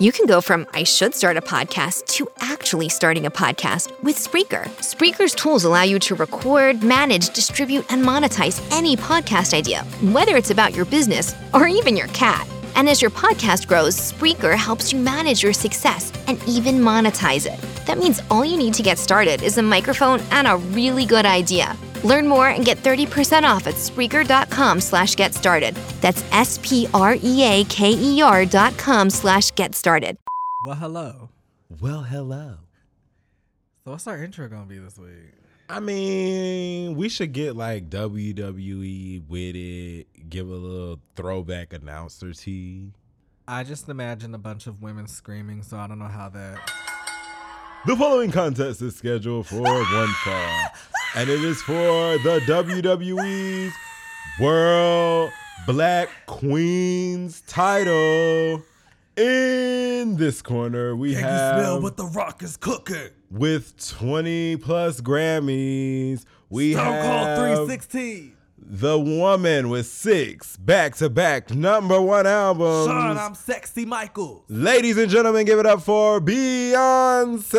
You can go from I should start a podcast to actually starting a podcast with Spreaker. Spreaker's tools allow you to record, manage, distribute, and monetize any podcast idea, whether it's about your business or even your cat. And as your podcast grows, Spreaker helps you manage your success and even monetize it. That means all you need to get started is a microphone and a really good idea. Learn more and get 30% off at Spreaker.com slash get started. That's S-P-R-E-A-K-E-R dot com slash get started. Well, hello. Well, hello. So what's our intro gonna be this week? I mean, we should get like WWE with it, give a little throwback announcer tee. I just imagine a bunch of women screaming, so I don't know how that. The following contest is scheduled for one fall, and it is for the WWE's World Black Queens title. In this corner, we have You smell what the Rock is cooking? with 20 plus Grammys. We have 316. the woman with six back-to-back number one albums. Sean, I'm sexy Michael. Ladies and gentlemen, give it up for Beyonce.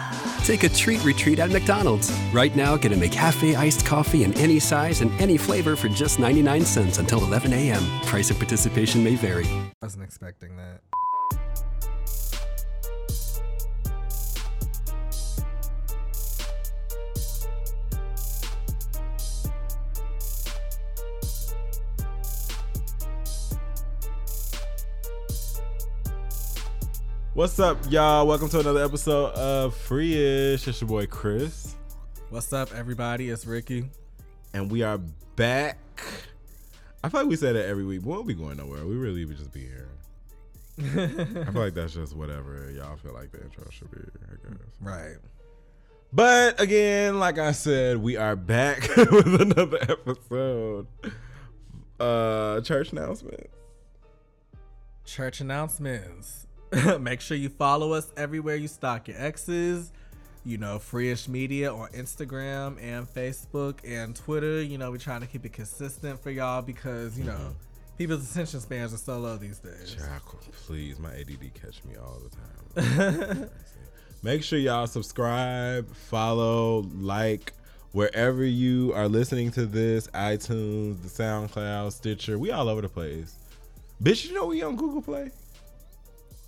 Take a treat retreat at McDonald's. Right now, get a McCafe iced coffee in any size and any flavor for just 99 cents until 11 a.m. Price of participation may vary. I Wasn't expecting that. What's up, y'all? Welcome to another episode of Freeish. It's your boy Chris, What's up, everybody? It's Ricky. and we are back. I feel like we say that every week. We won't be going nowhere. We really would just be here. I feel like that's just whatever y'all feel like the intro should be. I guess. Right. But again, like I said, we are back with another episode. Uh, church announcement. Church announcements. Make sure you follow us everywhere you stock your exes. You know, Freeish Media on Instagram and Facebook and Twitter. You know, we're trying to keep it consistent for y'all because, you know, mm-hmm. people's attention spans are so low these days. Jack, please, my ADD catch me all the time. Make sure y'all subscribe, follow, like wherever you are listening to this. iTunes, the SoundCloud, Stitcher, we all over the place. Bitch, you know we on Google Play.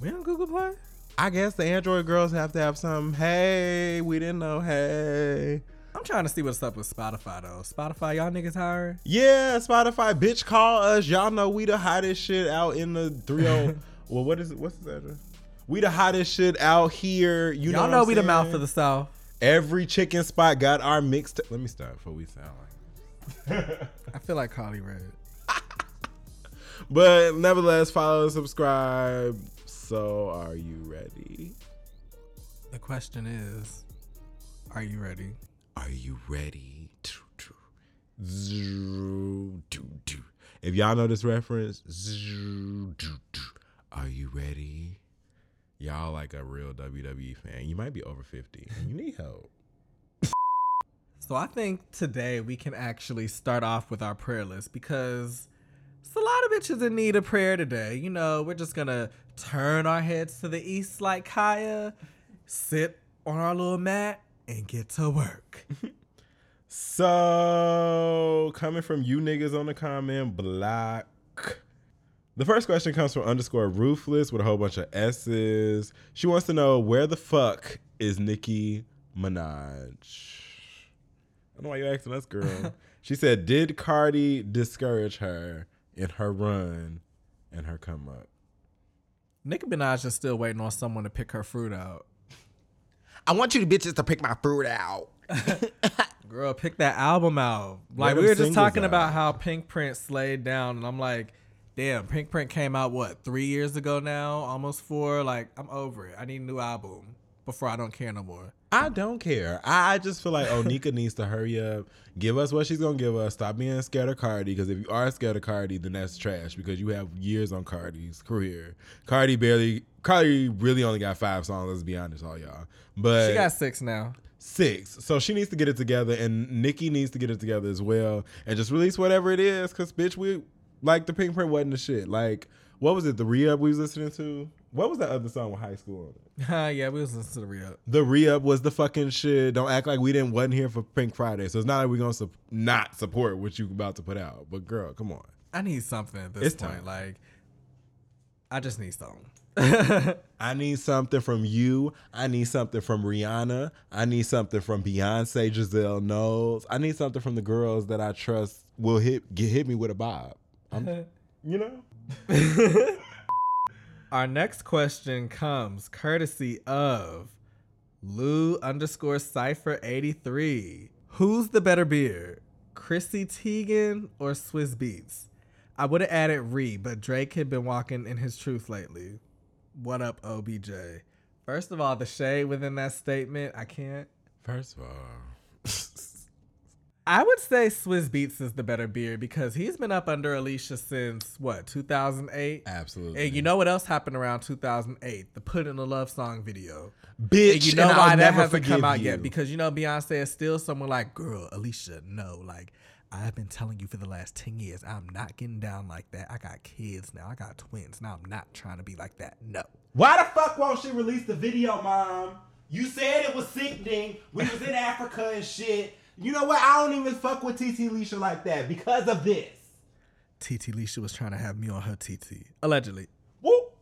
We on Google Play? I guess the Android girls have to have some. Hey, we didn't know. Hey. I'm trying to see what's up with Spotify though. Spotify, y'all niggas hiring? Yeah, Spotify, bitch, call us. Y'all know we the hottest shit out in the 30. well, what is it? What's the address? We the hottest shit out here. You know, y'all know I'm we the mouth saying? of the South. Every chicken spot got our mixed. Let me stop before we sound like. I feel like Holly Red. But nevertheless, follow, and subscribe. So, are you ready? The question is, are you ready? Are you ready? If y'all know this reference, are you ready? Y'all like a real WWE fan. You might be over 50. and You need help. So I think today we can actually start off with our prayer list because it's a lot of bitches in need of prayer today. You know, we're just gonna turn our heads to the east like Kaya, sit on our little mat, and get to work. So, coming from you niggas on the comment block. The first question comes from underscore ruthless with a whole bunch of S's. She wants to know where the fuck is Nicki Minaj? I don't know why you asking us, girl. she said, Did Cardi discourage her in her run and her come up? Nicki Minaj is still waiting on someone to pick her fruit out. I want you bitches to pick my fruit out. Girl, pick that album out. Like we were just talking at? about how Pinkprint slayed down, and I'm like, damn, Pinkprint came out what three years ago now, almost four. Like I'm over it. I need a new album before I don't care no more. I don't care. I just feel like oh, Onika needs to hurry up, give us what she's gonna give us. Stop being scared of Cardi, because if you are scared of Cardi, then that's trash. Because you have years on Cardi's career. Cardi barely, Cardi really only got five songs. Let's be honest, all y'all. But She got six now. six, so she needs to get it together, and Nicki needs to get it together as well, and just release whatever it is. Cause bitch, we like the Pinkprint wasn't the shit. Like what was it? The re up we was listening to. What was that other song with High School on it? Yeah, we was listening to the re-up. The re-up was the fucking shit. Don't act like we didn't wasn't here for Pink Friday. So it's not like we're gonna su- not support what you about to put out. But girl, come on. I need something at this It's point. time. Like, I just need something. I need something from you. I need something from Rihanna. I need something from Beyonce, Giselle Knowles. I need something from the girls that I trust will hit get hit me with a bob. I'm, you know. Our next question comes courtesy of Lou underscore Cipher 83. Who's the better beer? Chrissy Teigen or Swizz Beatz? I would have added Ree, but Drake had been walking in his truth lately. What up, OBJ? First of all, the shade within that statement, I can't. First of all, I would say Swizz Beatz is the better beer because he's been up under Alicia since what, 2008? absolutely. And you know what else happened around 2008? The Put in a Love Song video. bitch, And you know and why I'll that never hasn't come out you. yet? Because you know Beyonce is still someone like, girl, Alicia, no, like I've been telling you for the last 10 years, I'm not getting down like that. I got kids now. I got twins. Now I'm not trying to be like that. No. Why the fuck won't she release the video, mom? You said it was sickening. We was in Africa and shit. You know what? I don't even fuck with TT Leisha like that because of this. TT Leisha was trying to have me on her TT. Allegedly. Whoop.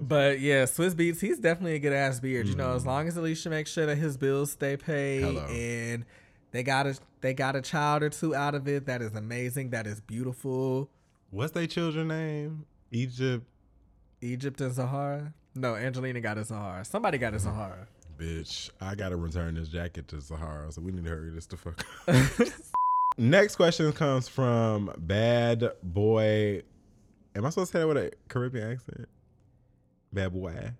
But yeah, Swizz Beatz, he's definitely a good ass beard. You know, as mm. long as Alicia makes sure that his bills stay paid Hello. and they got a they got a child or two out of it, that is amazing. That is beautiful. What's their children name? Egypt. Egypt and Sahara? No, Angelina got a Sahara. Somebody got a Sahara. Bitch, I gotta return this jacket to Sahara, so we need to hurry this the fuck up. Next question comes from Bad Boy. Am I supposed to say that with a Caribbean accent? Bad Boy.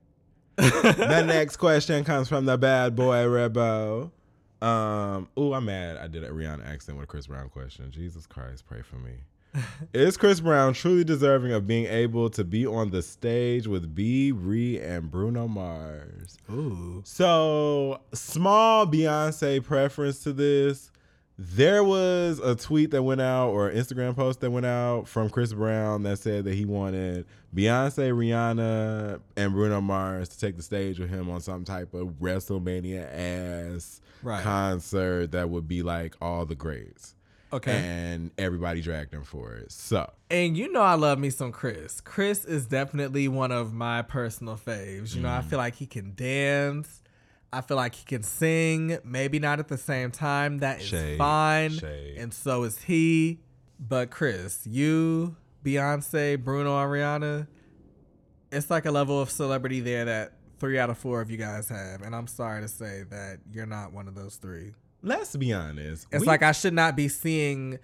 the next question comes from the Bad Boy Rebo. Um, ooh, I'm mad. I did a Rihanna accent with a Chris Brown question. Jesus Christ, pray for me. Is Chris Brown truly deserving of being able to be on the stage with B, Ree, and Bruno Mars? Ooh. So, small Beyonce preference to this. There was a tweet that went out or an Instagram post that went out from Chris Brown that said that he wanted Beyonce, Rihanna, and Bruno Mars to take the stage with him on some type of WrestleMania ass Right. concert that would be like all the greats. Okay. And everybody dragged him for it. So, And you know I love me some Chris. Chris is definitely one of my personal faves. You know, Mm. I feel like he can dance. I feel like he can sing. Maybe not at the same time. That is Shade, fine. shade. And so is he. But Chris, you, Beyonce, Bruno, and Rihanna, it's like a level of celebrity there that three out of four of you guys have. And I'm sorry to say that you're not one of those three. Let's be honest. It's We- like I should not be seeing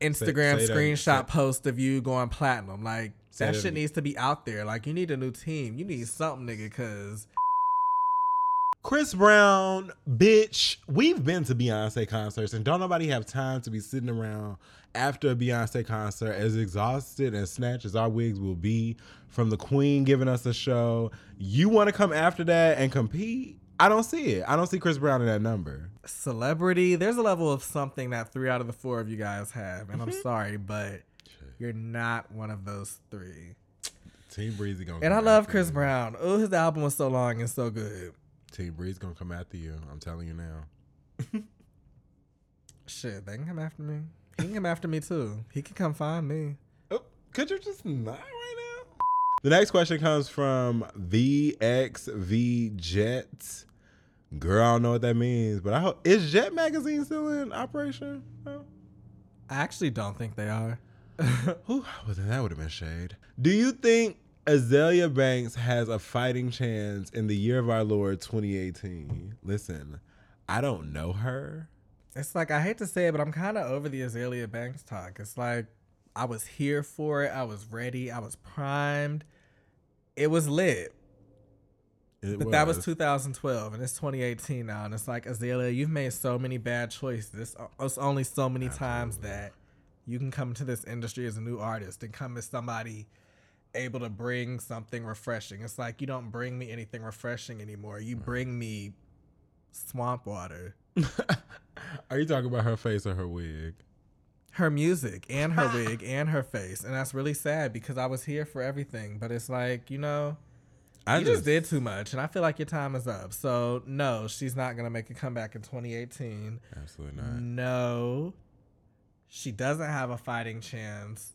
Instagram say that- screenshot say- post of you going platinum. Like that that shit needs to be out there. Like you need a new team. You need something, nigga. Cause Chris Brown, bitch, we've been to Beyonce concerts and don't nobody have time to be sitting around after a Beyonce concert as exhausted and snatched as our wigs will be from the queen giving us a show. You want to come after that and compete? I don't see it. I don't see Chris Brown in that number. celebrity, there's a level of something that three out of the four of you guys have. And I'm Mm-hmm. sorry, but you're not one of those three. Team Breezy gonna And I love after Chris you. Brown. Oh, his album was so long and so good. Team Breezy gonna come after you. I'm telling you now. Shit, they can come after me. He can come after me too. He can come find me. Oh, could you just not right now? The next question comes from VXV Jet. Girl, I don't know what that means, but I hope is Jet Magazine still in operation? No. I actually don't think they are. Whew, well, then that would have been shade. Do you think Azealia Banks has a fighting chance in the year of our Lord 2018? Listen, I don't know her. It's like I hate to say it, but I'm kind of over the Azealia Banks talk. It's like I was here for it. I was ready. I was primed. It was lit. It But that was 2012, and it's 2018 now, and it's like Azealia, you've made so many bad choices. It's only so many times that you can come to this industry as a new artist and come as somebody able to bring something refreshing. It's like you don't bring me anything refreshing anymore. You mm. bring me swamp water. Are you talking about her face or her wig? Her music and her wig and her face, and that's really sad because I was here for everything. But it's like you know, I you just, did too much, and I feel like your time is up. So no, she's not gonna make a comeback in 2018. absolutely not. No, she doesn't have a fighting chance,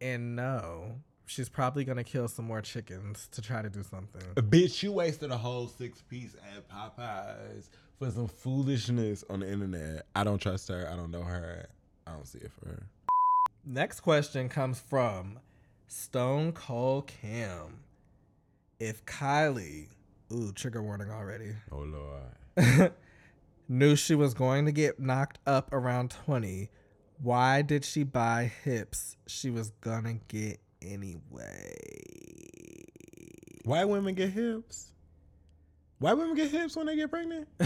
and no, she's probably gonna kill some more chickens to try to do something. Bitch, you wasted a whole six piece at Popeyes for some foolishness on the internet. I don't trust her. I don't know her. I don't see it for her. Next question comes from Stone Cold Cam. If Kylie, ooh, trigger warning already, Oh Lord. knew she was going to get knocked up around 20, why did she buy hips she was gonna get anyway? Why women get hips. Why women get hips when they get pregnant.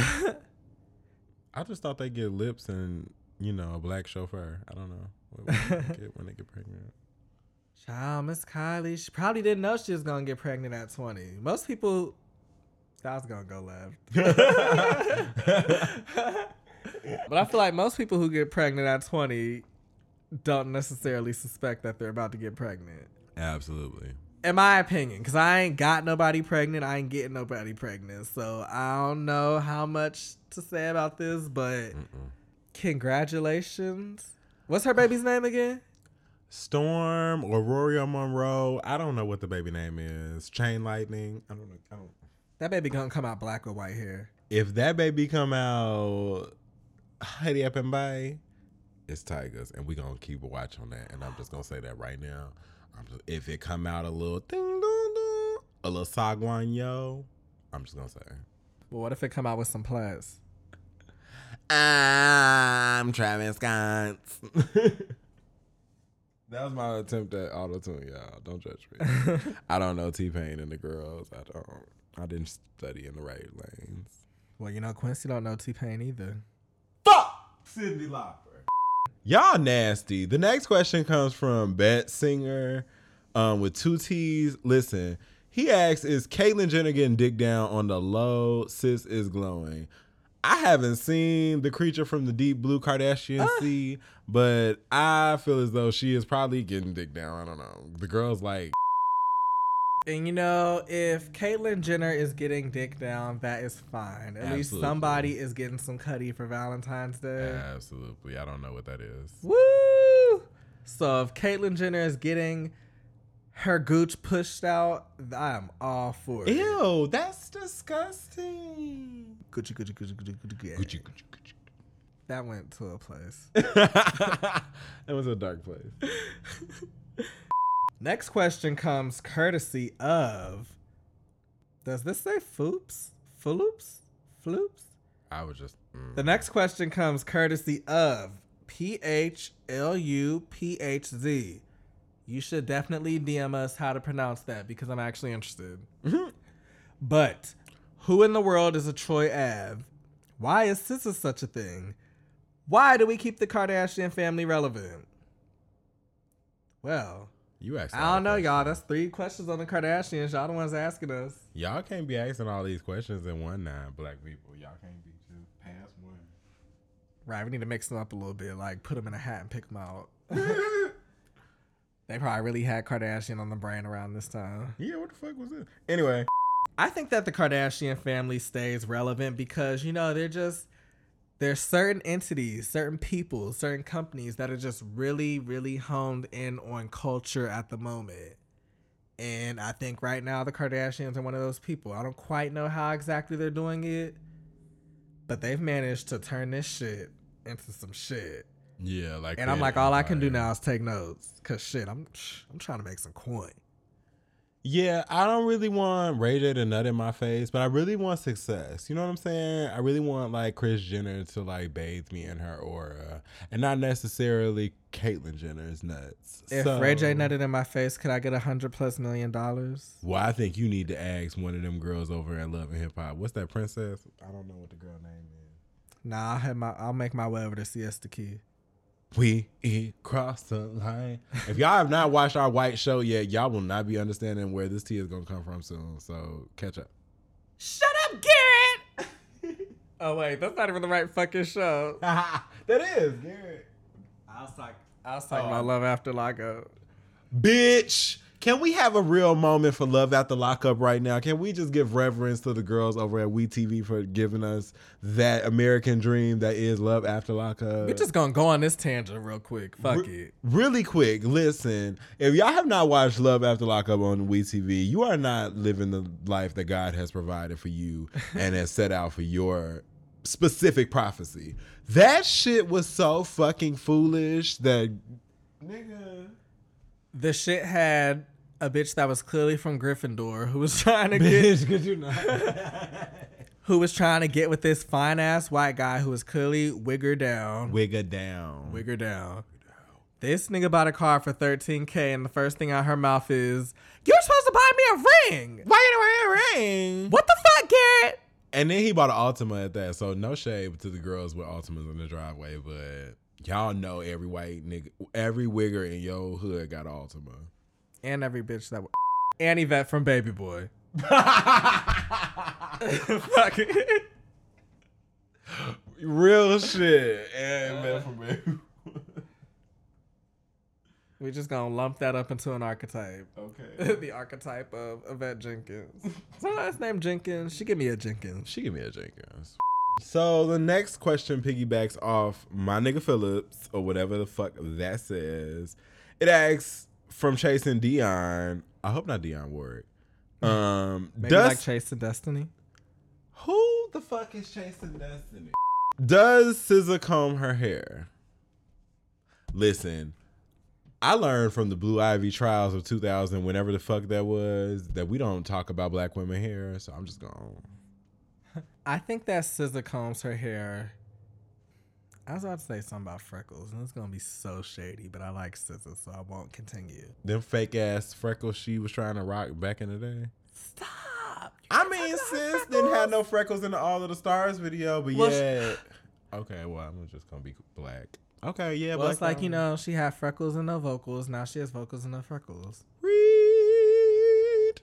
I just thought they get lips and you know a black chauffeur. I don't know what women get when they get pregnant. Child, Miss Kylie, she probably didn't know she was gonna get pregnant at 20. Most people, that was gonna go left. but I feel like most people who get pregnant at 20 don't necessarily suspect that they're about to get pregnant. Absolutely. In my opinion, because I ain't got nobody pregnant, I ain't getting nobody pregnant. So I don't know how much to say about this, but congratulations. What's her baby's name again? Storm or Rory Monroe. I don't know what the baby name is. Chain Lightning. I don't know. I don't. That baby gonna come out black or white hair. If that baby come out, Heidi up and by, it's Tigers, and we gonna keep a watch on that. And I'm just gonna say that right now. I'm just, if it come out a little ding dong dong, a little Sagwan yo, I'm just gonna say. Well, what if it come out with some plus? I'm Travis Scott. that was my attempt at auto tune, y'all. Don't judge me. I don't know T Pain and the girls. I don't. I didn't study in the right lanes. Well, you know, Quincy don't know T Pain either. Fuck Cyndi Lauper. Y'all nasty. The next question comes from Bet Singer um, with two T's. Listen, he asks, is Caitlyn Jenner getting dick down on the low? Sis is glowing. I haven't seen the creature from the deep blue Kardashian ah. sea, but I feel as though she is probably getting dick down. I don't know. The girl's like, And you know, if Caitlyn Jenner is getting dick down, that is fine. At least somebody is getting some cutty for Valentine's Day. absolutely. I don't know what that is. Woo! So if Caitlyn Jenner is getting her gooch pushed out, I'm all for it. Ew, that's disgusting. Gucci, Gucci, Gucci, Gucci, Gucci, Gucci. Gucci, Gucci, Gucci. That went to a place. it was a dark place. Next question comes courtesy of. Does this say Foops? Floops? Floops? I was just. mm. The next question comes courtesy of P H L U P H Z. You should definitely DM us how to pronounce that because I'm actually interested. Mm-hmm. but who in the world is a Troy Ave? Why is Sissa such a thing? Why do we keep the Kardashian family relevant? Well, You asked. I don't know, y'all. That's three questions on the Kardashians. Y'all the ones asking us. Y'all can't be asking all these questions in one night, black people. Y'all can't be just past one. Right, we need to mix them up a little bit, like put them in a hat and pick them out. they probably really had Kardashian on the brain around this time. Yeah, what the fuck was this? Anyway, I think that the Kardashian family stays relevant because, you know, they're just, there's certain entities, certain people, certain companies that are just really, really honed in on culture at the moment. And I think right now the Kardashians are one of those people. I don't quite know how exactly they're doing it, but they've managed to turn this shit into some shit. Yeah, like. And I'm like, all I can do now is take notes, cause shit, I'm I'm trying to make some coin. Yeah, I don't really want Ray J to nut in my face, but I really want success. You know what I'm saying? I really want like Kris Jenner to like bathe me in her aura, and not necessarily Caitlyn Jenner's nuts. If So- Ray J nutted in my face, could I get a hundred plus million dollars? well, I think you need to ask one of them girls over at Love and Hip Hop. What's that princess? I don't know what the girl name is. Nah, I'll have my. I'll make my way over to Siesta Key. We cross the line. If y'all have not watched our white show yet, y'all will not be understanding where this tea is gonna come from soon. So catch up. Shut up, Garrett. oh wait, that's not even the right fucking show. that is Garrett. I was talking. I was talking oh. about love after lockup. Bitch, can we have a real moment for love after lockup right now? Can we just give reverence to the girls over at We TV for giving us that American dream that is love after lockup? We're just gonna go on this tangent real quick. Fuck Re- it. Really quick, listen. If y'all have not watched Love After Lockup on WeTV, you are not living the life that God has provided for you and has set out for your specific prophecy. That shit was so fucking foolish that nigga. The shit had a bitch that was clearly from Gryffindor who was trying to get Bitch, could you not? who was trying to get with this fine ass white guy who was clearly wigger down. Wigger down. Wigger down. This nigga bought a car for 13k, and the first thing out her mouth is, "You're supposed to buy me a ring." Why you wearing a ring? What the fuck, Garrett? And then he bought an Altima at that. So no shade to the girls with Altimas in the driveway, but y'all know every white nigga, every wigger in your hood got Altima. And every bitch that, was. and Yvette from Baby Boy. Fuck it. Real shit. And man for me. We just gonna lump that up into an archetype. Okay. the archetype of Yvette Jenkins. So last name Jenkins. She give me a Jenkins. She give me a Jenkins. So the next question piggybacks off my nigga Phillips or whatever the fuck that says. It asks from chasing Dion. I hope not Dion Ward. Um, Maybe does like Chasing Destiny. who the fuck is chasing Destiny? Does SZA comb her hair? Listen, I learned from the Blue Ivy trials of 2000, whenever the fuck that was, that we don't talk about black women hair. So I'm just going. I think that SZA combs her hair. I was about to say something about freckles, and it's gonna be so shady, but I like SZA, so I won't continue. them fake ass freckles she was trying to rock back in the day. Stop. I mean, sis didn't have no freckles in the All of the Stars video, but Well, yeah. Okay, well, I'm just gonna be black. Okay, yeah, Well, it's like you know, she had freckles in no vocals. Now she has vocals in no freckles. Read.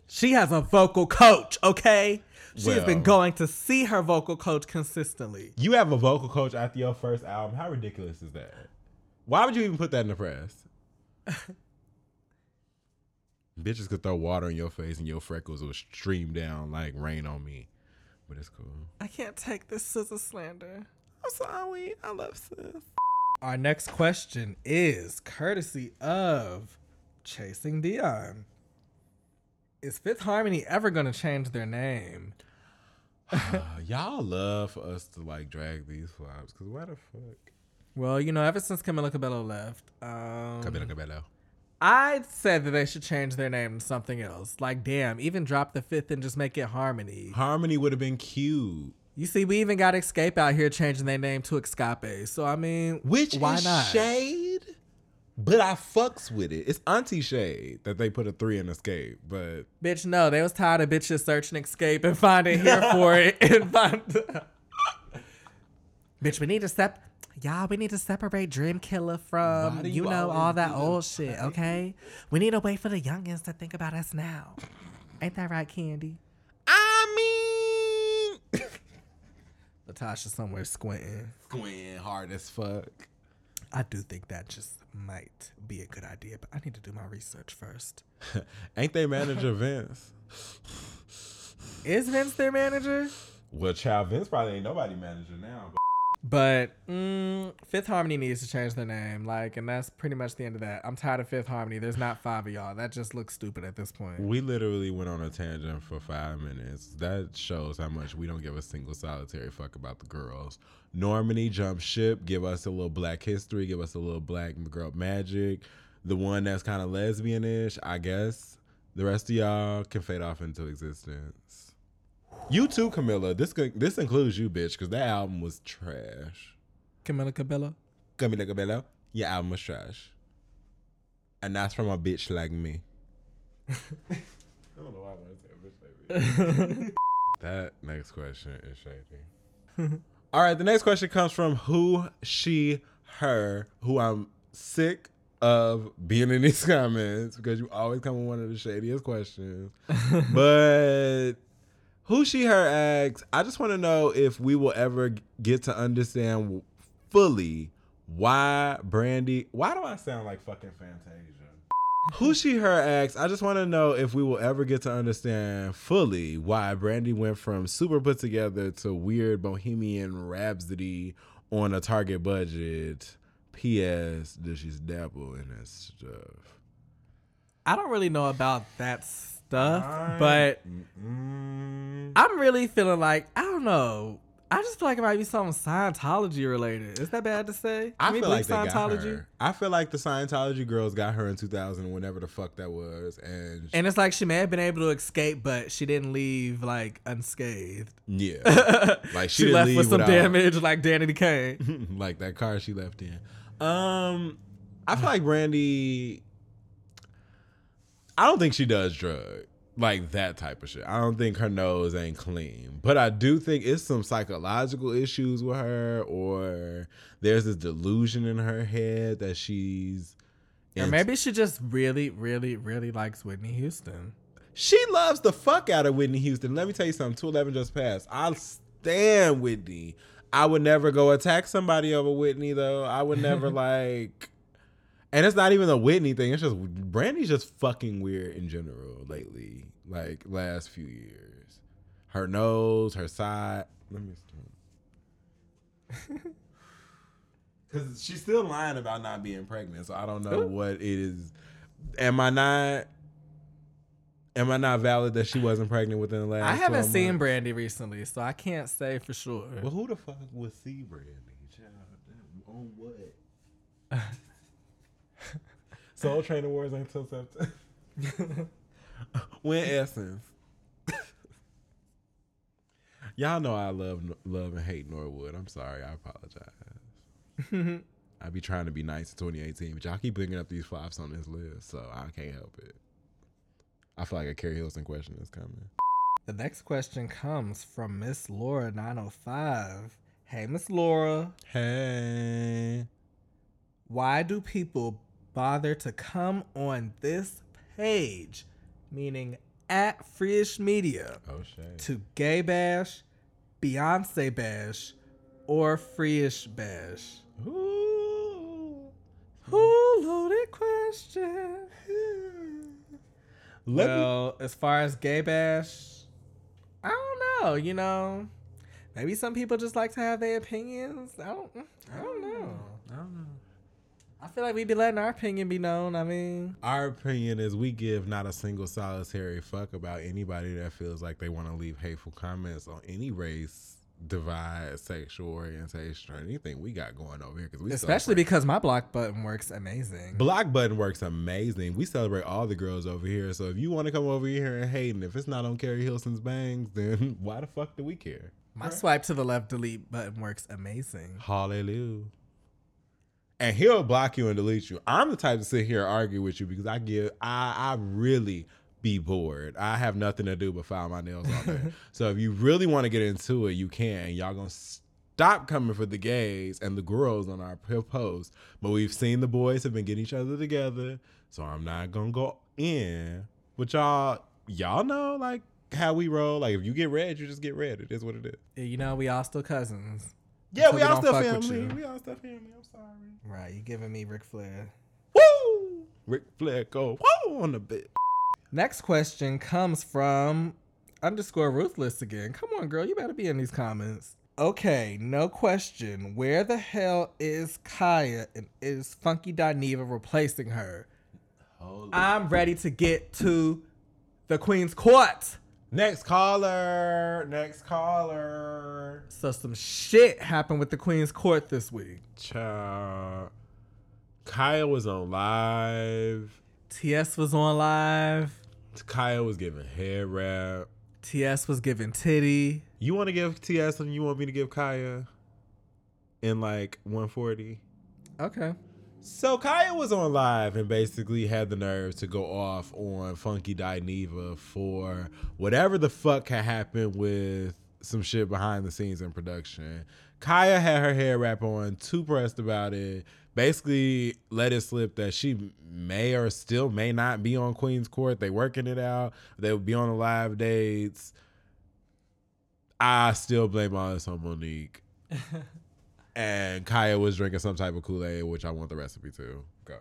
She has a vocal coach, okay? She has been going to see her vocal coach consistently. You have a vocal coach after your first album. How ridiculous is that? Why would you even put that in the press? Bitches could throw water in your face and your freckles will stream down like rain on me. But it's cool. I can't take this SZA slander. I'm sorry. I love sis. Our next question is courtesy of Chasing Dion. Is Fifth Harmony ever going to change their name? Uh, y'all love for us to like drag these flops because why the fuck? Well, you know, ever since Camila Cabello left, um, Cabello, Cabello. I said that they should change their name to something else. Like, damn, even drop the fifth and just make it Harmony. Harmony would have been cute. You see, we even got Escape out here changing their name to Escape. So I mean, Which why not? shade, but I fucks with it. It's auntie shade that they put a three in escape, but Bitch, no, they was tired of bitches searching Escape and finding here for it and find. Bitch, we need to step. Y'all, we need to separate Dream Killer from you, you know all that? old shit. Okay, we need a way for the youngins to think about us now. Ain't that right, Kandi? I mean, LaTocha somewhere squinting. squinting hard as fuck. I do think that just might be a good idea, but I need to do my research first. Ain't they manager Vince? Is Vince their manager? Well, child Vince probably ain't nobody manager now. But But mm, Fifth Harmony needs to change their name, like, and that's pretty much the end of that. I'm tired of Fifth Harmony. There's not five of y'all. That just looks stupid at this point. we literally went on a tangent for five minutes. That shows how much we don't give a single solitary fuck about the girls. Normani jump ship, give us a little black history, give us a little black girl magic. The one that's kind of lesbianish, I guess. The rest of y'all can fade off into existence. You too, Camilla. This this includes you, bitch, because that album was trash. Camilla Cabello. Camila Cabello, your album was trash. And that's from a bitch like me. I don't know why I want to say a bitch like me. that next question is shady. All right, the next question comes from who, she, her, who I'm sick of being in these comments because you always come with one of the shadiest questions. but who, she, her asks, I just want to know if we will ever get to understand fully why Brandy. Why do I sound like fucking Fantasia? Who she her asks, I just want to know if we will ever get to understand fully why Brandy went from super put together to weird bohemian rhapsody on a target budget. P.S. Does she dabble in that stuff? I don't really know about that stuff, but Mm, I'm really feeling like I don't know. I just feel like it might be something Scientology related. Is that bad to say? I Can feel like believe they got her. I feel like the Scientology girls got her in 2000, whenever the fuck that was, and, And it's like she may have been able to escape, but she didn't leave like unscathed. yeah, like She, didn't left with some without- damage, like Danny Kane. like that car she left in. Um, I feel like Brandy. I don't think she does drug like that type of shit. I don't think her nose ain't clean, but I do think it's some psychological issues with her, or there's this delusion in her head that she's. or maybe she just really, really, really likes Whitney Houston. She loves the fuck out of Whitney Houston. Let me tell you something. 211 just passed. I stand Whitney. I would never go attack somebody over Whitney though. I would never like and it's not even a Whitney thing. It's just Brandy's just fucking weird in general lately. Like last few years. Her nose, her side. Let me Cause she's still lying about not being pregnant. So I don't know what it is. Am I not Am I not valid that she wasn't pregnant within the last? I haven't seen months? Brandy recently, so I can't say for sure. Well, who the fuck would see Brandy? Child, on what? Soul Train Awards until September. when Essence. Y'all know I love love and hate Norwood. I'm sorry. I apologize. I be trying to be nice in 2018, but y'all keep bringing up these flops on this list, so I can't help it. I feel like a Keri Hilson question is coming. The next question comes from Miss Laura 905. Hey, Miss Laura, Hey. why do people bother to come on this page, meaning at Freeish Media, Oh to gay bash, Beyonce bash, or Freeish bash? Ooh. Who loaded question? Let me well, as far as gay bash, I don't know. You know, maybe some people just like to have their opinions. I don't. I don't know. I don't know. I feel like we be letting our opinion be known. I mean, Our opinion is we give not a single solitary fuck about anybody that feels like they want to leave hateful comments on any race, divide, sexual orientation, or anything we got going over here. Because we especially because my block button works amazing. Block button works amazing. We celebrate all the girls over here. So if you want to come over here and hate, and if it's not on Keri Hilson's bangs, then why the fuck do we care? My swipe to the left delete button works amazing. Hallelujah. And he'll block you and delete you. I'm the type to sit here and argue with you because I give I I really be bored. I have nothing to do but file my nails all day. so if you really want to get into it, you can. Y'all gonna stop coming for the gays and the girls on our post. But we've seen the boys have been getting each other together. So I'm not gonna go in. But y'all y'all know like how we roll. Like if you get red, you just get red. It is what it is. You know, we all still cousins. Yeah, Until we all still fuck family. We all still family. I'm sorry. Right, you giving me Ric Flair. Woo! Ric Flair go woo on the bit. Next question comes from underscore ruthless again. Come on, girl, you better be in these comments. Okay, no question. Where the hell is Kaya and is Funky Dineva replacing her? I'm ready to get to the Queen's Court. Next caller. Next caller. So some shit happened with the Queen's Court this week. Child. Kaya was on live. TS was on live. Kaya was giving hair wrap. TS was giving titty. You want to give TS and you want me to give Kaya in like 140? Okay. So Kaya was on live and basically had the nerve to go off on Funky Dineva for whatever the fuck had happened with some shit behind the scenes in production. Kaya had her hair wrap on, too pressed about it. Basically, let it slip that she may or still may not be on Queen's Court. They working it out. They would be on the live dates. I still blame all this on Monique. and Kaya was drinking some type of Kool Aid, which I want the recipe to go.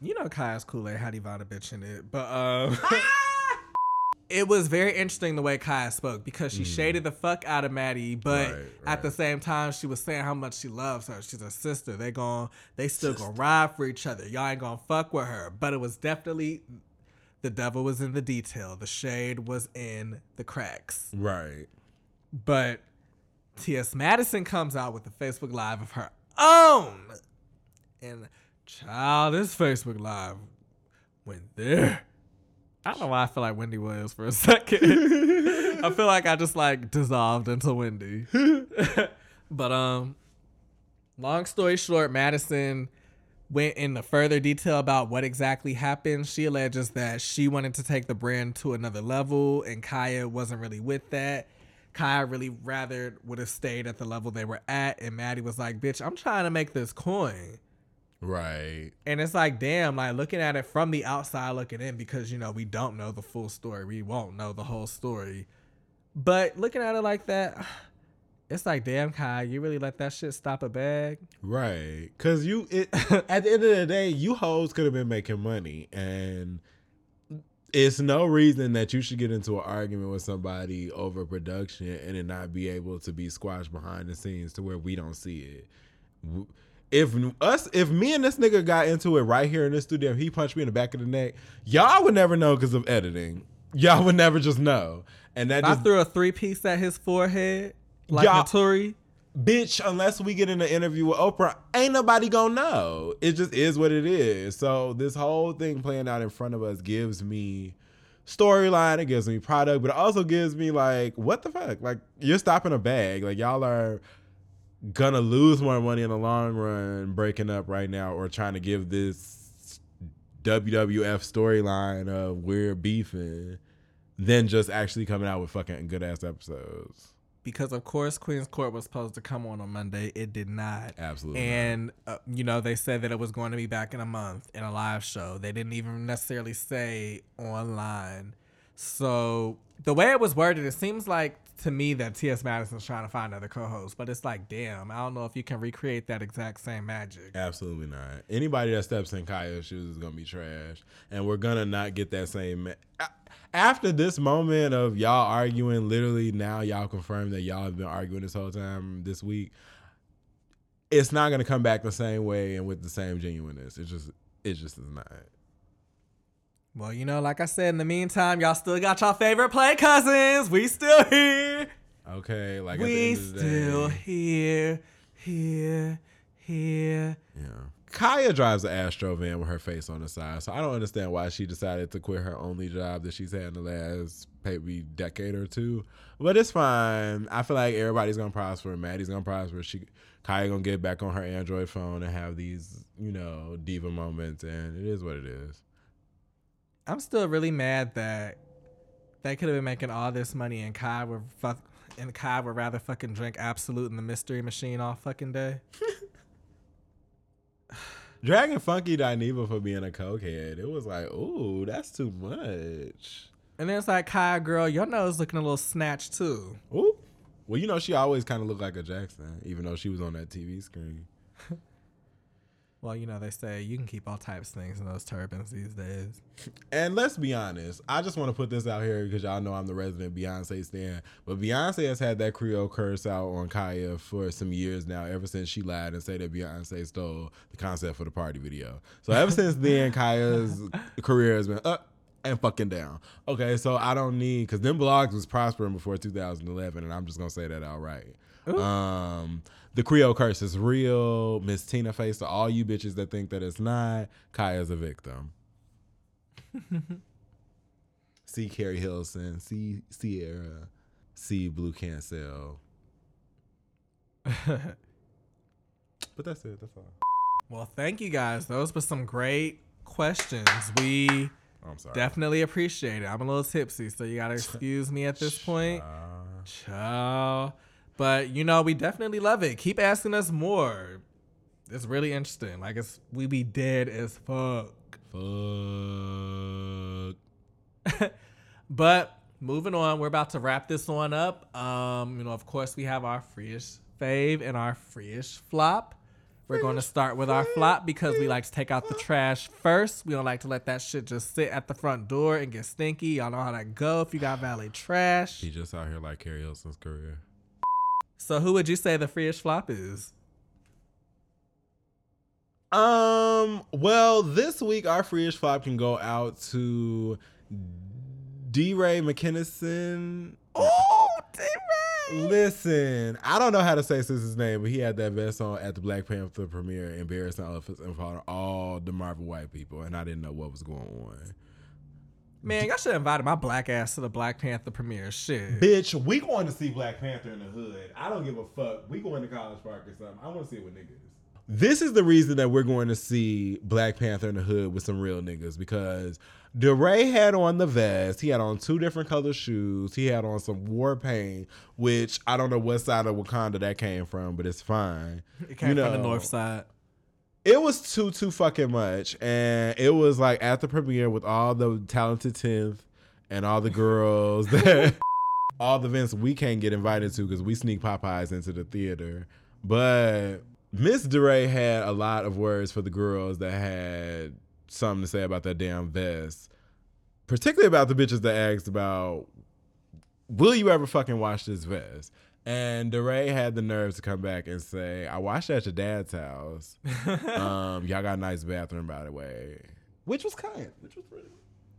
You know Kaya's Kool Aid had Ivana bitch in it, but um, it was very interesting the way Kaya spoke because she shaded the fuck out of Maddie, but Right, at the same time she was saying how much she loves her. She's her sister. They gon' they still gonna ride for each other. Y'all ain't gonna fuck with her. But it was definitely the devil was in the detail. The shade was in the cracks. Right. But T.S. Madison comes out with a Facebook Live of her own. And child, this Facebook Live went there. I don't know why I feel like Wendy Williams for a second. I feel like I just like dissolved into Wendy. but um long story short, Madison went into further detail about what exactly happened. She alleges that she wanted to take the brand to another level and Kaya wasn't really with that. Kaya really rather would have stayed at the level they were at and Maddie was like, "Bitch, I'm trying to make this coin." Right. And it's like, damn, like looking at it from the outside looking in, because you know, we don't know the full story. We won't know the whole story. But looking at it like that, it's like, damn, Kai, you really let that shit stop a bag? Right. Cause you it at the end of the day, you hoes could have been making money and it's no reason that you should get into an argument with somebody over production and it not be able to be squashed behind the scenes to where we don't see it. If us, if me and this nigga got into it right here in this studio, and he punched me in the back of the neck, y'all would never know because of editing. Y'all would never just know, and that I just threw a three piece at his forehead, like Naturi. Bitch, unless we get in an interview with Oprah, ain't nobody gonna know. It just is what it is. So this whole thing playing out in front of us gives me storyline, it gives me product, but it also gives me like, what the fuck? Like you're stopping a bag. Like y'all are gonna lose more money in the long run breaking up right now or trying to give this WWF storyline of we're beefing than just actually coming out with fucking good ass episodes. Because of course Queen's Court was supposed to come on on Monday. It did not. Absolutely. And uh, you know they said that it was going to be back in a month in a live show. They didn't even necessarily say online. So the way it was worded, it seems like to me that T.S. Madison's trying to find another co-host. But it's like, damn, I don't know if you can recreate that exact same magic. Absolutely not. Anybody that steps in Kaya's shoes is gonna be trash, and we're gonna not get that same. A- After this moment of y'all arguing, literally now y'all confirm that y'all have been arguing this whole time this week. It's not gonna come back the same way and with the same genuineness. It just, it just is not. Well, you know, like I said, in the meantime, y'all still got y'all favorite play cousins. We still here. Okay, like We end of the still day, here, here, here. yeah. Kaya drives an Astro van with her face on the side, so I don't understand why she decided to quit her only job that she's had in the last maybe decade or two. But it's fine. I feel like everybody's gonna prosper. Maddie's gonna prosper. She Kaya gonna get back on her Android phone and have these, you know, diva moments, and it is what it is. I'm still really mad that they could have been making all this money and Kai would fuck and Kai would rather fucking drink Absolute in the Mystery Machine all fucking day. Dragging Funky Dineva for being a cokehead, it was like, ooh, that's too much. And then it's like, Kai, girl, your nose looking a little snatched too. Ooh. Well, you know, she always kind of looked like a Jackson, even though she was on that TV screen. Well, you know, they say you can keep all types of things in those turbans these days. And let's be honest, I just want to put this out here because y'all know I'm the resident Beyonce stan. But Beyonce has had that Creole curse out on Kaya for some years now, ever since she lied and said that Beyonce stole the concept for the party video. So ever since then, Kaya's career has been up and fucking down. Okay, so I don't need because them blogs was prospering before 2011, and I'm just gonna say that outright. Um, the Creole curse is real. Miss Tina face to all you bitches that think that it's not. Kaya's a victim. see Keri Hilson, See Sierra, See Blue Cancel. but that's it. That's all. Well, thank you guys. Those were some great questions. We I'm sorry. definitely appreciate it. I'm a little tipsy, so you gotta excuse me at this point. Uh, Ciao. But you know, we definitely love it. Keep asking us more. It's really interesting. Like it's we be dead as fuck. fuck. But moving on, we're about to wrap this one up. Um, you know, of course, we have our freeish fave and our freeish flop. We're going to start with our flop because we like to take out the trash first. We don't like to let that shit just sit at the front door and get stinky. Y'all know how that go if you got valet trash. He just out here like Keri Hilson's career. So who would you say the freeish flop is? Um. Well, this week our freeish flop can go out to DeRay McKinnison. Oh, damn Listen, I don't know how to say his name, but he had that vest on at the Black Panther premiere, embarrassing elephants in front of all the Marvel white people, and I didn't know what was going on. Man, y'all should have invited my black ass to the Black Panther premiere. Shit. Bitch, we going to see Black Panther in the hood. I don't give a fuck. We going to College Park or something. I want to see it with niggas. This is the reason that we're going to see Black Panther in the hood with some real niggas because DeRay had on the vest. He had on two different color shoes. He had on some war paint, which I don't know what side of Wakanda that came from, but it's fine. It came You from the north side. It was too too fucking much. And it was like at the premiere with all the talented 10th and all the girls that all the events we can't get invited to because we sneak popeyes into the theater. But miss DeRay had a lot of words for the girls that had something to say about that damn vest particularly about the bitches that asked about will you ever fucking wash this vest and DeRay had the nerve to come back and say, I washed it at your dad's house. um, y'all got a nice bathroom, by the way. Which was kind. Which was pretty.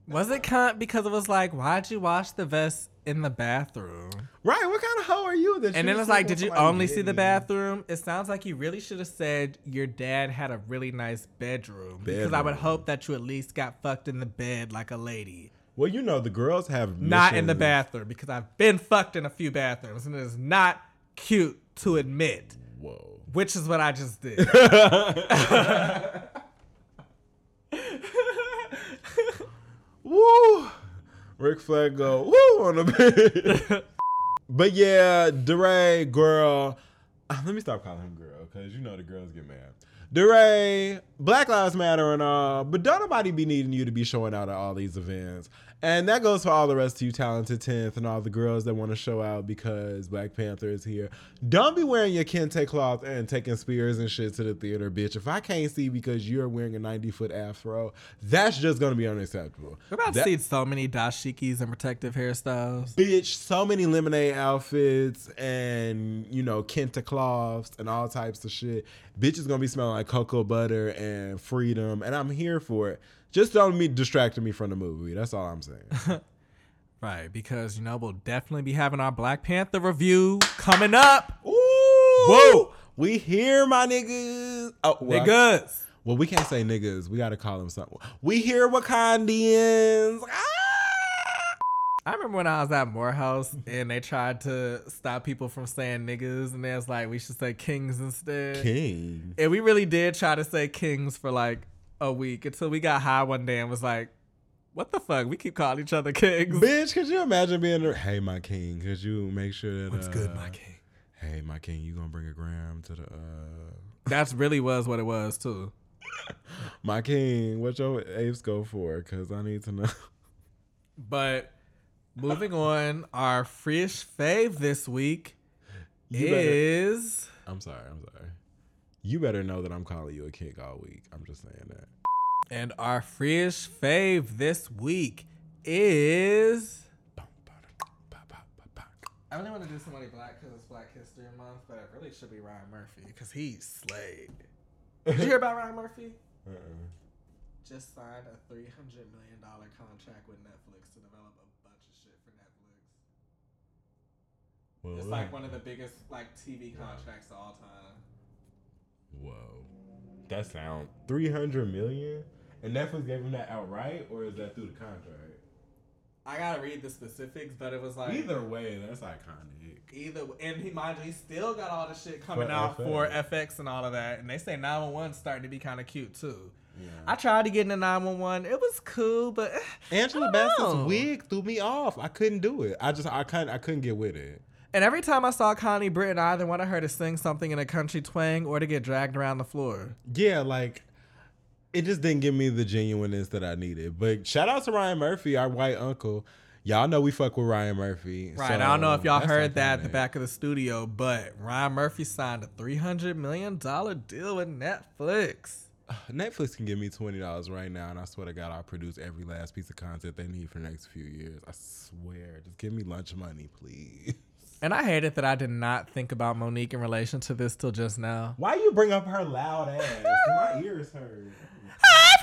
Was it cunt because it was like, why'd you wash the vest in the bathroom? Right, what kind of hoe are you? That And then it's still like, did you only see the bathroom? It sounds like you really should have said your dad had a really nice bedroom. Because I would hope that you at least got fucked in the bed like a lady. Well, you know, the girls have Not in the bathroom because I've been fucked in a few bathrooms and it is not cute to admit, Whoa. which is what I just did. Woo! Ric Flair go woo on the bed. but yeah, DeRay, girl. uh, Let me stop calling him girl, because you know the girls get mad. DeRay, Black Lives Matter and all, but don't nobody be needing you to be showing out at all these events. And that goes for all the rest of you talented 10th and all the girls that want to show out because Black Panther is here. Don't be wearing your kente cloth and taking spears and shit to the theater, bitch. If I can't see because you're wearing a 90 foot afro, that's just going to be unacceptable. We're about to see so many dashikis and protective hairstyles. bitch, so many lemonade outfits and you know kente cloths and all types of shit. Bitch is gonna be smelling like cocoa butter and freedom, and I'm here for it. Just don't be distracting me from the movie. That's all I'm saying. Right, because you know we'll definitely be having our Black Panther review coming up. Ooh, Whoa. we here, my niggas. Oh, well, I- Niggas. well, we can't say niggas. We gotta call them something. We here, Wakandians. Ah! I remember when I was at Morehouse and they tried to stop people from saying niggas, and they was like, we should say kings instead. King. And we really did try to say kings for like a week until we got high one day and was like, what the fuck? We keep calling each other kings. Bitch, could you imagine being the hey my king? Could you make sure that What's good, uh, my king? Hey, my king, you gonna bring a gram to the uh That's really was what it was too. my king, what your apes go for? Cause I need to know. But moving on, our fresh fave this week You better- is I'm sorry, I'm sorry. You better know that I'm calling you a king all week. I'm just saying that. and our fresh fave this week is I really want to do somebody black because it's Black History Month, but it really should be Ryan Murphy because he slayed. Did you hear about Ryan Murphy? Uh-uh. Just signed a three hundred million dollar contract with Netflix to develop a bunch of shit for Netflix. Well, It's like one of the biggest like TV contracts of all time. Whoa. That sound three hundred million? And Netflix gave him that outright, or is that through the contract? I gotta read the specifics, but it was like Either way, that's iconic. either and he mind you, he still got all the shit coming For out for FX. FX and all of that, and they say 911 starting to be kind of cute too. Yeah. I tried to get into 911. It was cool, but eh, Angela Bassett's wig threw me off. I couldn't do it. I just I couldn't I couldn't get with it. And every time I saw Connie Britton, I either wanted her to sing something in a country twang or to get dragged around the floor. Yeah, like it just didn't give me the genuineness that I needed. But shout out to Ryan Murphy, our white uncle. Y'all know we fuck with Ryan Murphy. Right. so I don't know if y'all heard that at the back of the studio, but Ryan Murphy signed a $300 million deal with Netflix. Netflix can give me twenty dollars right now, and I swear to God, I'll produce every last piece of content they need for the next few years. I swear, just give me lunch money, please. And I hate it that I did not think about Mo'Nique in relation to this till just now. Why you bring up her loud ass? My ears hurt. Hi,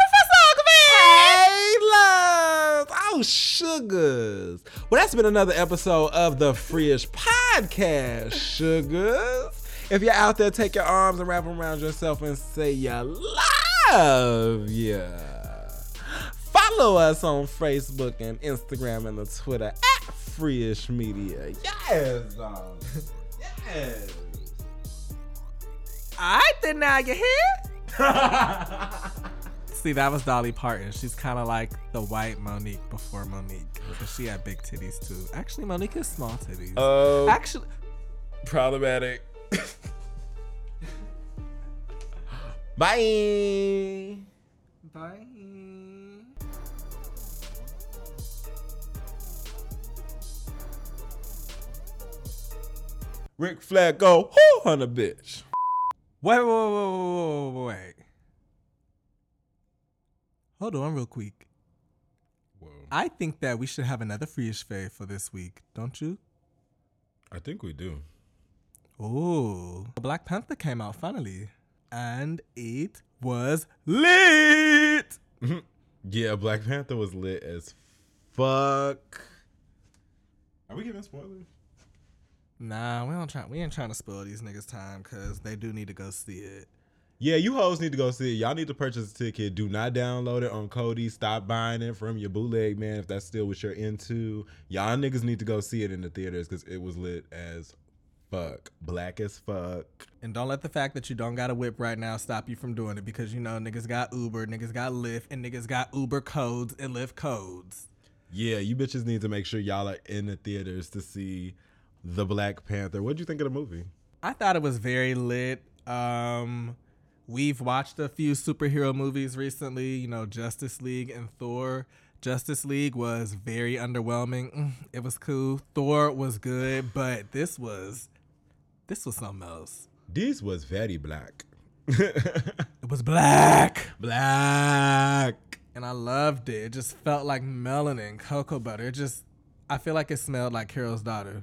Hey, loves. Oh, sugars. Well, that's been another episode of the Freeish Podcast, sugars. If you're out there, take your arms and wrap them around yourself and say you love ya. Follow us on Facebook and Instagram and the Twitter at Freeish Media. Yes, dog. Yes. I did now you hear? See, that was Dolly Parton. She's kind of like the white Mo'Nique before Mo'Nique. Because she had big titties too. Actually, Mo'Nique has small titties. Oh, Actually, problematic. Bye. bye. Ric Flair go, whoo, on a bitch. Wait, wait, wait, wait, wait, wait. Hold on, real quick. Whoa. I think that we should have another freeish fave for this week, don't you? I think we do. Ooh. Black Panther came out finally. And it was lit. Yeah, Black Panther was lit as fuck. Are we giving spoilers? Nah, we don't try we ain't trying to spoil these niggas time because they do need to go see it. Yeah, you hoes need to go see it. Y'all need to purchase a ticket. Do not download it on Kodi. Stop buying it from your bootleg man if that's still what you're into. Y'all niggas need to go see it in the theaters because it was lit as fuck. Black as fuck. And don't let the fact that you don't got a whip right now stop you from doing it because you know niggas got Uber, niggas got Lyft, and niggas got Uber codes and Lyft codes. Yeah, you bitches need to make sure y'all are in the theaters to see the Black Panther. What'd you think of the movie? I thought it was very lit. Um, we've watched a few superhero movies recently, you know, Justice League and Thor. Justice League was very underwhelming. Mm, It was cool. Thor was good, but this was this was something else. This was very black. It was black. black. And I loved it. It just felt like melanin, cocoa butter. It just I feel like it smelled like Carol's daughter.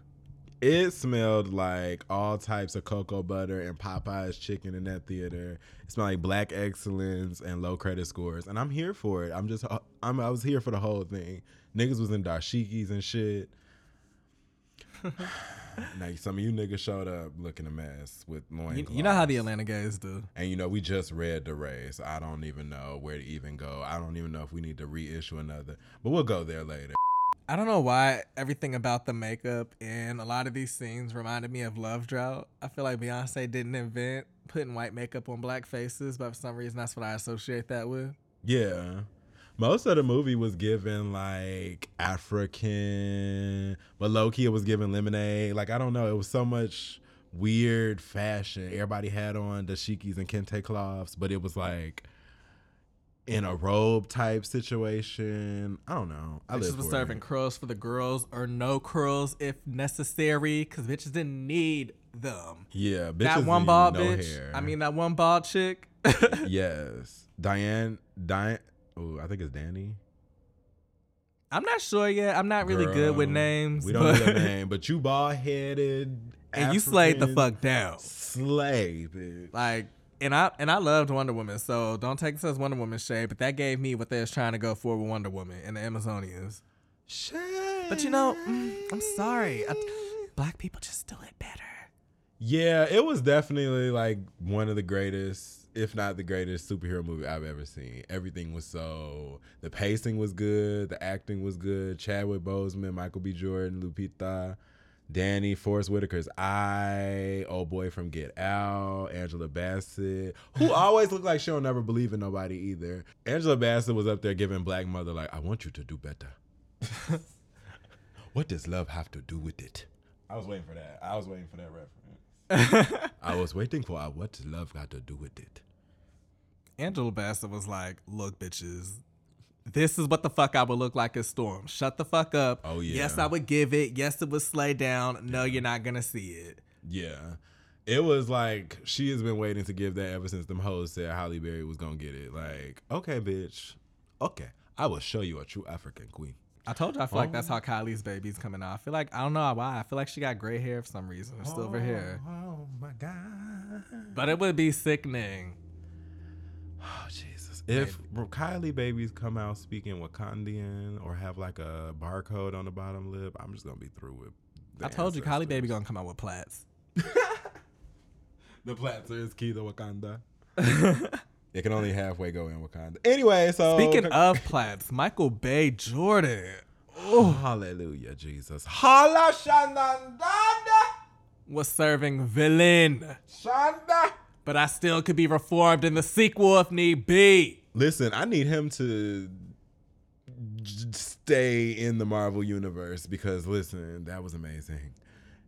It smelled like all types of cocoa butter and Popeye's chicken in that theater. It smelled like black excellence and low credit scores. And I'm here for it. I'm just, uh, I'm, I was here for the whole thing. Niggas was in dashikis and shit. now, some of you niggas showed up looking a mess with loin You, you know how the Atlanta guys do. And you know, we just read the race. I don't even know where to even go. I don't even know if we need to reissue another. But we'll go there later. I don't know why everything about the makeup and a lot of these scenes reminded me of Love Drought. I feel like Beyonce didn't invent putting white makeup on black faces, but for some reason that's what I associate that with. Yeah. Most of the movie was given like African, but low key it was given lemonade. Like I don't know, it was so much weird fashion. Everybody had on dashikis and kente cloths, but it was like in a robe type situation. I don't know. I Bitches was serving it. curls for the girls or no curls if necessary, because bitches didn't need them. Yeah, that one bald no bitch. hair. I mean, that one bald chick. yes, Diane. Diane. Oh, I think it's Danny. I'm not sure yet. I'm not really good with names. We don't but, know your name, but you bald headed. and you slayed the fuck down. Slay, bitch. Like, and I and I loved Wonder Woman, so don't take this as Wonder Woman shade, but that gave me what they was trying to go for with Wonder Woman and the Amazonians. Shade. But you know, mm, I'm sorry. I- black people just do it better. Yeah, it was definitely like one of the greatest, if not the greatest superhero movie I've ever seen. Everything was so the pacing was good, the acting was good. Chadwick Boseman, Michael B. Jordan, Lupita, Danny, Forest Whitaker's eye, old boy from Get Out, Angela Bassett, who always looked like she'll never believe in nobody either. Angela Bassett was up there giving Black Mother like, I want you to do better. what does love have to do with it? I was waiting for that. I was waiting for that reference. I was waiting for uh, what love got to do with it. Angela Bassett was like, "Look, bitches, this is what the fuck I would look like as Storm. Shut the fuck up. Oh, yeah. Yes, I would give it. Yes, it would slay down. No, you're not gonna see it. Yeah. It was like she has been waiting to give that ever since them hoes said Halle Berry was gonna get it. Like, okay, bitch. Okay. I will show you a true African queen. I told you I feel like that's oh. how Kylie's baby's coming out. I feel like I don't know why. I feel like she got gray hair for some reason, or silver hair. Oh, oh my god. But it would be sickening. Oh Jesus. If Kylie babies come out speaking Wakandian or have like a barcode on the bottom lip, I'm just gonna be through with. I told you, Kylie baby gonna come out with plaits. The Platzer is key to Wakanda. it can only halfway go in Wakanda. Anyway, so Speaking of plaits, Michael B. Jordan. oh, hallelujah, Jesus, Hala Shanandanda, was serving villain, Shanda. but I still could be reformed in the sequel if need be. Listen, I need him to stay in the Marvel universe because listen, that was amazing.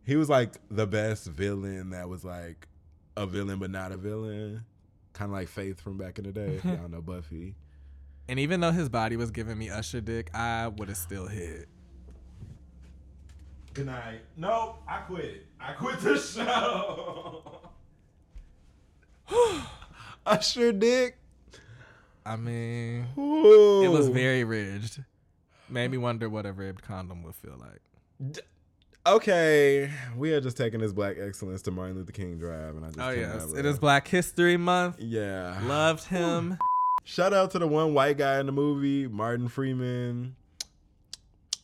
He was like the best villain that was like a villain but not a villain. Kind of like Faith from back in the day. if Y'all know Buffy. And even though his body was giving me Usher dick, I would have still hit. Good night. Nope, I quit. I quit the show. Usher dick. I mean, Ooh. it was very ridged. Made me wonder what a ribbed condom would feel like. okay. We are just taking this black excellence to Martin Luther King Drive, and I just Oh yes, it is Black History Month. Yeah. Loved him. Shout out to the one white guy in the movie, Martin Freeman.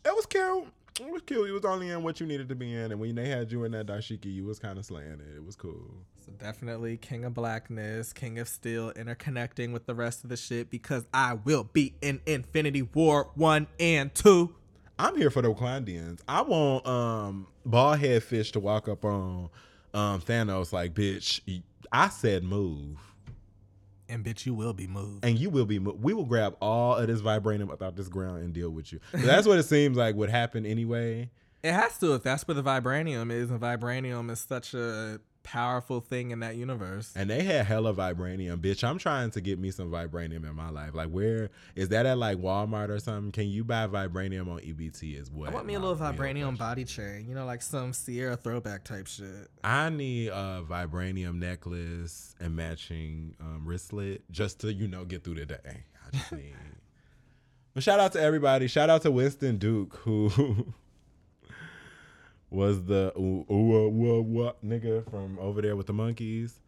It was cute. It was cute. It was only in what you needed to be in, and when they had you in that dashiki, you was kind of slaying it. It was cool. Definitely King of Blackness, King of Steel, interconnecting with the rest of the shit because I will be in Infinity War one and two. I'm here for the Wakandians. I want um bald head fish to walk up on um Thanos like, bitch, I said move. And bitch, you will be moved. And you will be moved. We will grab all of this vibranium about this ground and deal with you. So that's what it seems like would happen anyway. It has to if that's where the vibranium is, and vibranium is such a powerful thing in that universe. And they had hella vibranium, bitch. I'm trying to get me some vibranium in my life. Like, where is that at? Like Walmart or something? Can you buy vibranium on EBT as well? I want me a little vibranium body chain, you know, like some Ciara throwback type shit. I need a vibranium necklace and matching um, wristlet just to you know get through the day. I just need. but shout out to everybody. Shout out to Winston Duke who was the ooh, ooh, uh, wah, wah, nigga from over there with the monkeys.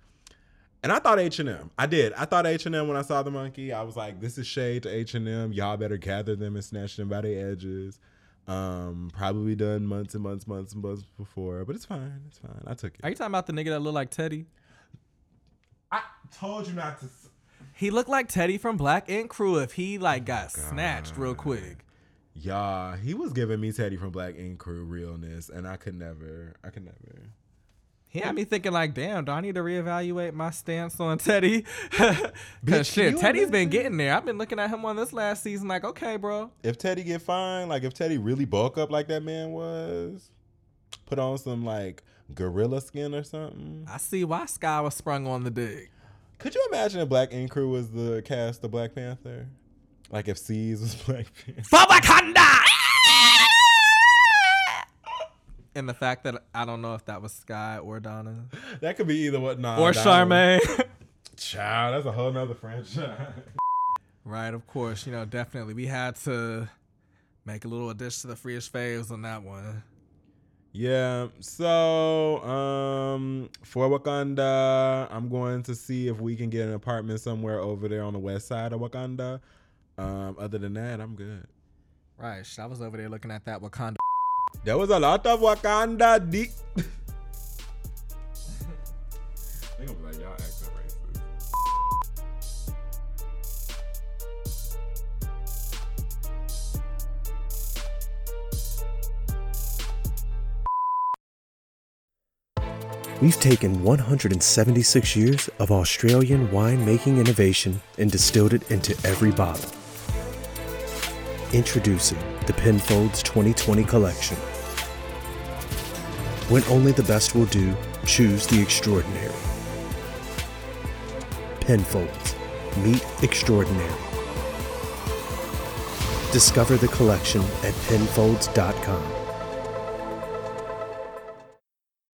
And I thought H and M. I did. I thought H and M when I saw the monkey. I was like, "This is shade to H and M. Y'all better gather them and snatch them by the edges." Um, probably done months and months, months and months before, but it's fine. It's fine. I took it. Are you talking about the nigga that looked like Teddy? I told you not to. He looked like Teddy from Black Ink Crew if he like got snatched real quick. Yeah, he was giving me Teddy from Black Ink Crew realness, and I could never. I could never. He had me thinking like, damn, do I need to reevaluate my stance on Teddy? Cause shit, Teddy's been getting there. I've been looking at him on this last season, like, okay, bro. If Teddy get fine, like if Teddy really bulk up like that man was, put on some like gorilla skin or something. I see why Sky was sprung on the dig. Could you imagine if Black Ink Crew was the cast of Black Panther? Like if C's was Black Panther. For Wakanda! and the fact that I don't know if that was Sky or Donna That could be either what nah, or Donna- Charmaine. Child, that's a whole nother franchise. right, of course. You know, definitely. We had to make a little addition to the freest faves on that one. Yeah. So, um, for Wakanda, I'm going to see if we can get an apartment somewhere over there on the west side of Wakanda. Um, other than that, I'm good. Right. I was over there looking at that Wakanda. There was a lot of Wakanda deep. We've taken 176 years of Australian winemaking innovation and distilled it into every bottle Introducing the Penfolds 2020 collection. When only the best will do, choose the extraordinary. Penfolds. Meet extraordinary. Discover the collection at penfolds.com.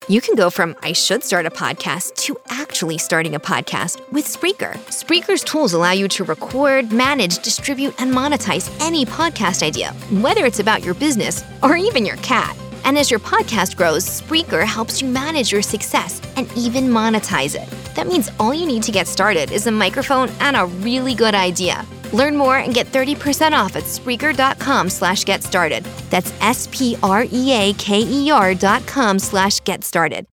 You can go from I should start a podcast to actually starting a podcast with Spreaker. Spreaker's tools allow you to record, manage, distribute, and monetize any podcast idea, whether it's about your business or even your cat. And as your podcast grows, Spreaker helps you manage your success and even monetize it. That means all you need to get started is a microphone and a really good idea. Learn more and get 30% off at Spreaker.com slash get started. That's S-P-R-E-A-K-E-R dot com slash get started.